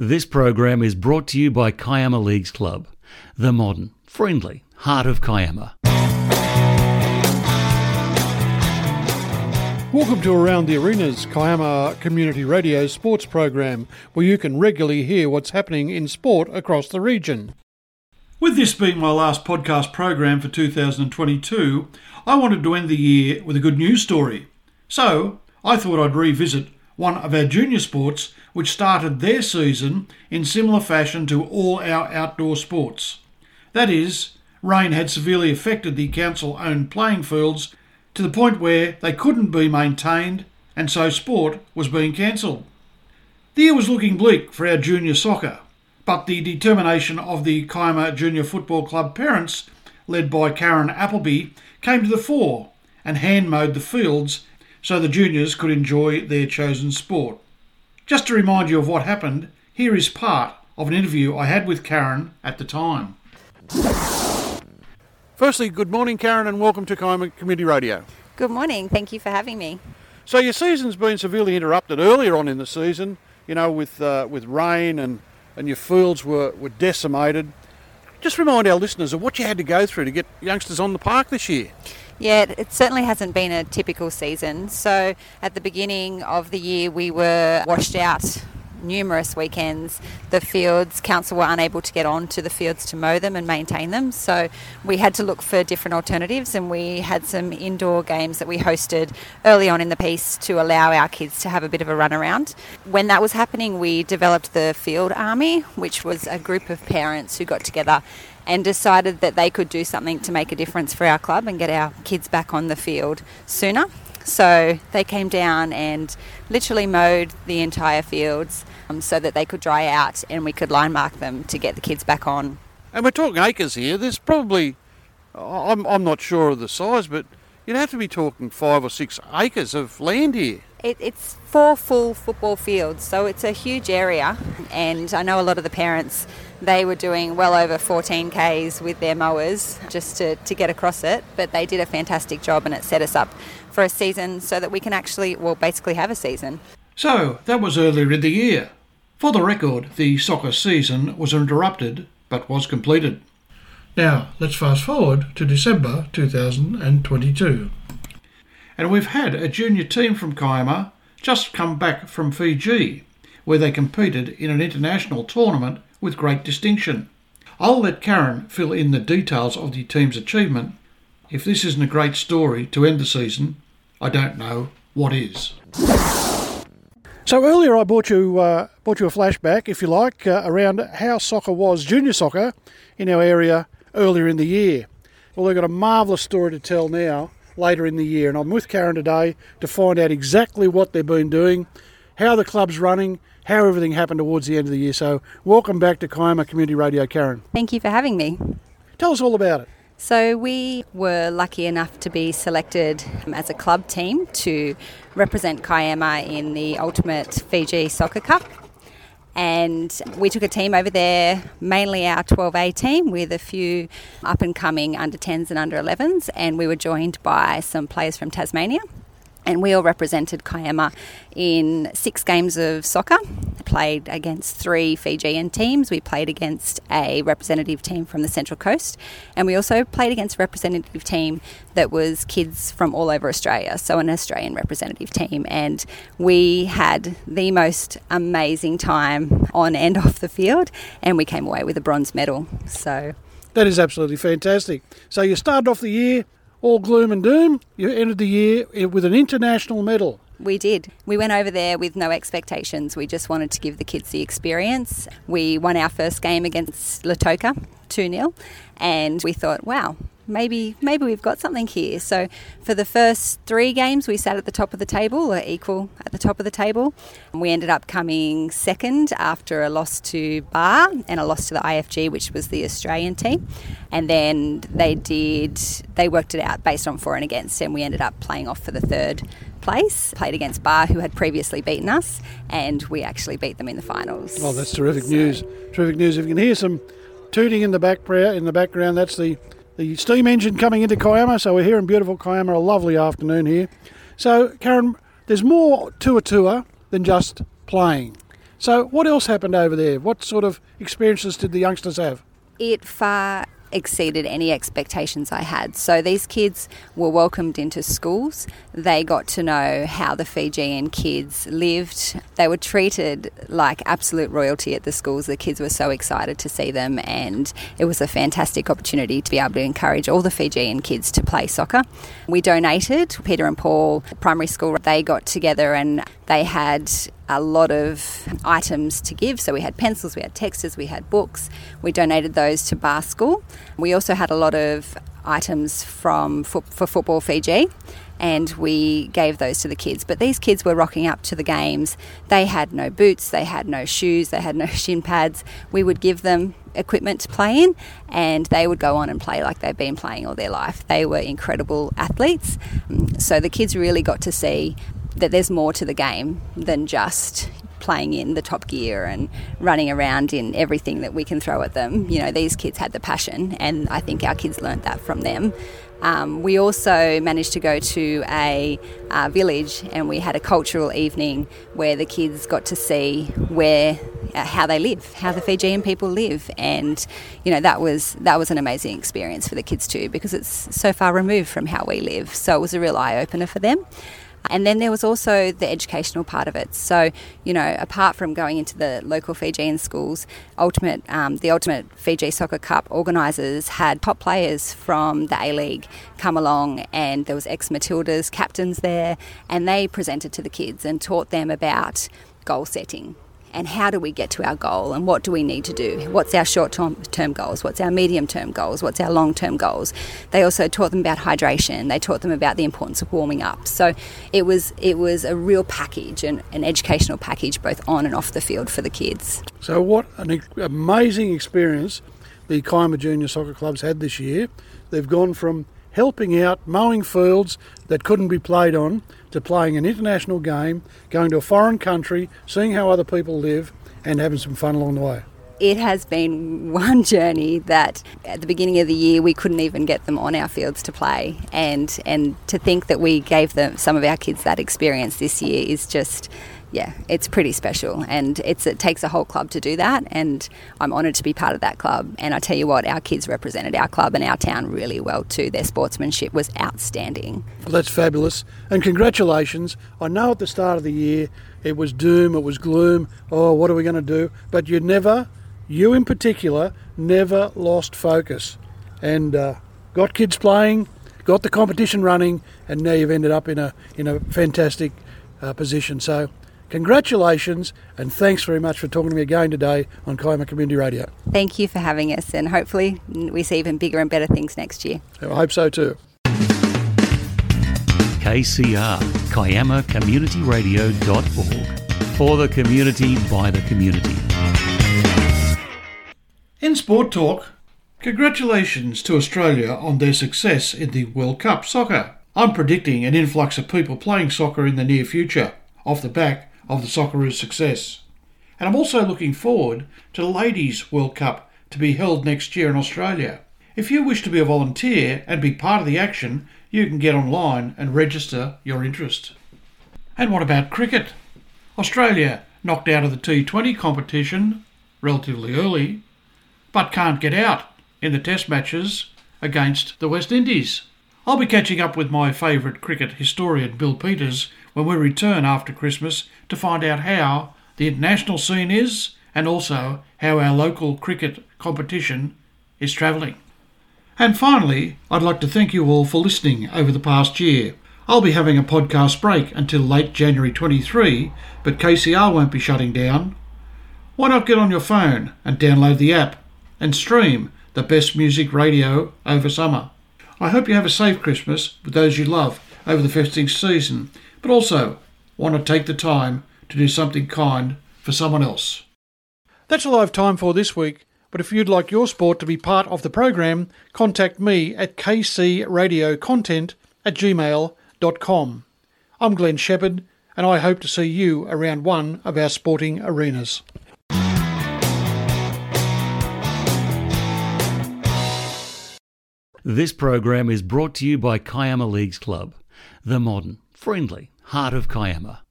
This program is brought to you by Kiama Leagues Club, the modern, friendly heart of Kiama. Welcome to Around the Arenas, Kiama Community Radio sports program, where you can regularly hear what's happening in sport across the region. With this being my last podcast program for 2022, I wanted to end the year with a good news story. So, I thought I'd revisit one of our junior sports which started their season in similar fashion to all our outdoor sports. That is, rain had severely affected the council owned playing fields to the point where they couldn't be maintained and so sport was being cancelled. The year was looking bleak for our junior soccer, but the determination of the Kiama Junior Football Club parents, led by Karen Appleby, came to the fore and hand mowed the fields so the juniors could enjoy their chosen sport. Just to remind you of what happened, here is part of an interview I had with Karen at the time. Firstly, good morning, Karen, and welcome to Kiama Community Radio. Good morning. Thank you for having me. So your season's been severely interrupted earlier on in the season, you know, with uh, with rain and, and your fields were, were decimated. Just remind our listeners of what you had to go through to get youngsters on the park this year. Yeah, it certainly hasn't been a typical season. So at the beginning of the year, we were washed out numerous weekends. The fields, council were unable to get on to the fields to mow them and maintain them. So we had to look for different alternatives and we had some indoor games that we hosted early on in the piece to allow our kids to have a bit of a run around. When that was happening, we developed the Field Army, which was a group of parents who got together and decided that they could do something to make a difference for our club and get our kids back on the field sooner. So they came down and literally mowed the entire fields um, so that they could dry out and we could line mark them to get the kids back on. And we're talking acres here. There's probably, I'm, I'm not sure of the size, but you'd have to be talking five or six acres of land here. It, it's four full football fields, so it's a huge area. And I know a lot of the parents, they were doing well over 14 Ks with their mowers just to, to get across it. But they did a fantastic job and it set us up for a season so that we can actually, well, basically have a season. So that was earlier in the year. For the record, the soccer season was interrupted but was completed. Now, let's fast forward to December 2022. And we've had a junior team from Kiama just come back from Fiji, where they competed in an international tournament with great distinction. I'll let Karen fill in the details of the team's achievement. If this isn't a great story to end the season, I don't know what is. So earlier I brought you uh, brought you a flashback, if you like, uh, around how soccer was, junior soccer, in our area earlier in the year. Well, they've got a marvellous story to tell now, later in the year, and I'm with Karen today to find out exactly what they've been doing, how the club's running, how everything happened towards the end of the year. So, welcome back to Kiama Community Radio, Karen. Thank you for having me. Tell us all about it. So, we were lucky enough to be selected um, as a club team to represent Kiama in the Ultimate Fiji Soccer Cup. And we took a team over there, mainly our 12A team, with a few up and coming under 10s and under 11s. And we were joined by some players from Tasmania and we all represented Kiama in six games of soccer. Played against three Fijian teams. We played against a representative team from the Central Coast, and we also played against a representative team that was kids from all over Australia, so an Australian representative team. And we had the most amazing time on and off the field, and we came away with a bronze medal. So that is absolutely fantastic. So you started off the year all gloom and doom. You ended the year with an international medal. We did. We went over there with no expectations. We just wanted to give the kids the experience. We won our first game against Lautoka 2 0, and we thought, wow, maybe maybe we've got something here. So for the first three games, we sat at the top of the table, or equal at the top of the table. We ended up coming second after a loss to Ba and a loss to the IFG, which was the Australian team. And then they did they worked it out based on for and against, and we ended up playing off for the third place. Played against Ba, who had previously beaten us, and we actually beat them in the finals. Oh, that's terrific so. news! Terrific news. If you can hear some tooting in the back in the background, that's the the steam engine coming into Kiama. So we're here in beautiful Kiama, a lovely afternoon here. So, Karen, there's more to a tour than just playing. So, what else happened over there? What sort of experiences did the youngsters have? It far exceeded any expectations I had. So these kids were welcomed into schools. They got to know how the Fijian kids lived. They were treated like absolute royalty at the schools. The kids were so excited to see them, and it was a fantastic opportunity to be able to encourage all the Fijian kids to play soccer. We donated Peter and Paul Primary School. They got together and they had a lot of items to give. So we had pencils, we had texters, we had books. We donated those to Ba School. We also had a lot of items from for, for Football Fiji and we gave those to the kids. But these kids were rocking up to the games. They had no boots, they had no shoes, they had no shin pads. We would give them equipment to play in, and they would go on and play like they've been playing all their life. They were incredible athletes. So the kids really got to see that there's more to the game than just playing in the top gear and running around in everything that we can throw at them. You know, these kids had the passion, and I think our kids learned that from them. Um, we also managed to go to a uh, village and we had a cultural evening where the kids got to see where uh, how they live, how the Fijian people live, and you know that was that was an amazing experience for the kids too because it's so far removed from how we live. So it was a real eye opener for them. And then there was also the educational part of it. So, you know, apart from going into the local Fijian schools, Ultimate, um, the Ultimate Fiji Soccer Cup organisers had top players from the A League come along, and there was ex Matildas captains there, and they presented to the kids and taught them about goal setting and how do we get to our goal? And what do we need to do? What's our short term goals? What's our medium term goals? What's our long term goals? They also taught them about hydration. They taught them about the importance of warming up. So it was it was a real package and an educational package both on and off the field for the kids. So what an amazing experience the Kiama Junior Soccer Clubs had this year. They've gone from helping out mowing fields that couldn't be played on to playing an international game, going to a foreign country, seeing how other people live, and having some fun along the way. It has been one journey that at the beginning of the year we couldn't even get them on our fields to play, and and to think that we gave them some of our kids that experience this year is just yeah, it's pretty special, and it's, it takes a whole club to do that. And I'm honoured to be part of that club. And I tell you what, our kids represented our club and our town really well too. Their sportsmanship was outstanding. Well, that's fabulous, and congratulations. I know at the start of the year it was doom, it was gloom. Oh, what are we going to do? But you never, you in particular, never lost focus, and uh, got kids playing, got the competition running, and now you've ended up in a in a fantastic uh, position. So Congratulations and thanks very much for talking to me again today on Kiama Community Radio. Thank you for having us, and hopefully, we see even bigger and better things next year. I hope so too. KCR, Kiama Community Radio.org. For the community, by the community. In Sport Talk, congratulations to Australia on their success in the World Cup soccer. I'm predicting an influx of people playing soccer in the near future, off the back of the Socceroos' success. And I'm also looking forward to the Ladies World Cup to be held next year in Australia. If you wish to be a volunteer and be part of the action, you can get online and register your interest. And what about cricket? Australia knocked out of the T20 competition relatively early, but can't get out in the Test matches against the West Indies. I'll be catching up with my favourite cricket historian Bill Peters when we return after Christmas to find out how the international scene is and also how our local cricket competition is travelling. And finally, I'd like to thank you all for listening over the past year. I'll be having a podcast break until late January 23, but KCR won't be shutting down. Why not get on your phone and download the app and stream the best music radio over summer? I hope you have a safe Christmas with those you love over the festive season but also want to take the time to do something kind for someone else. That's all I have time for this week. But if you'd like your sport to be part of the program, contact me at kcradiocontent at gmail.com. I'm Glenn Shepherd, and I hope to see you around one of our sporting arenas. This program is brought to you by Kiama Leagues Club, the modern friendly heart of Kiama.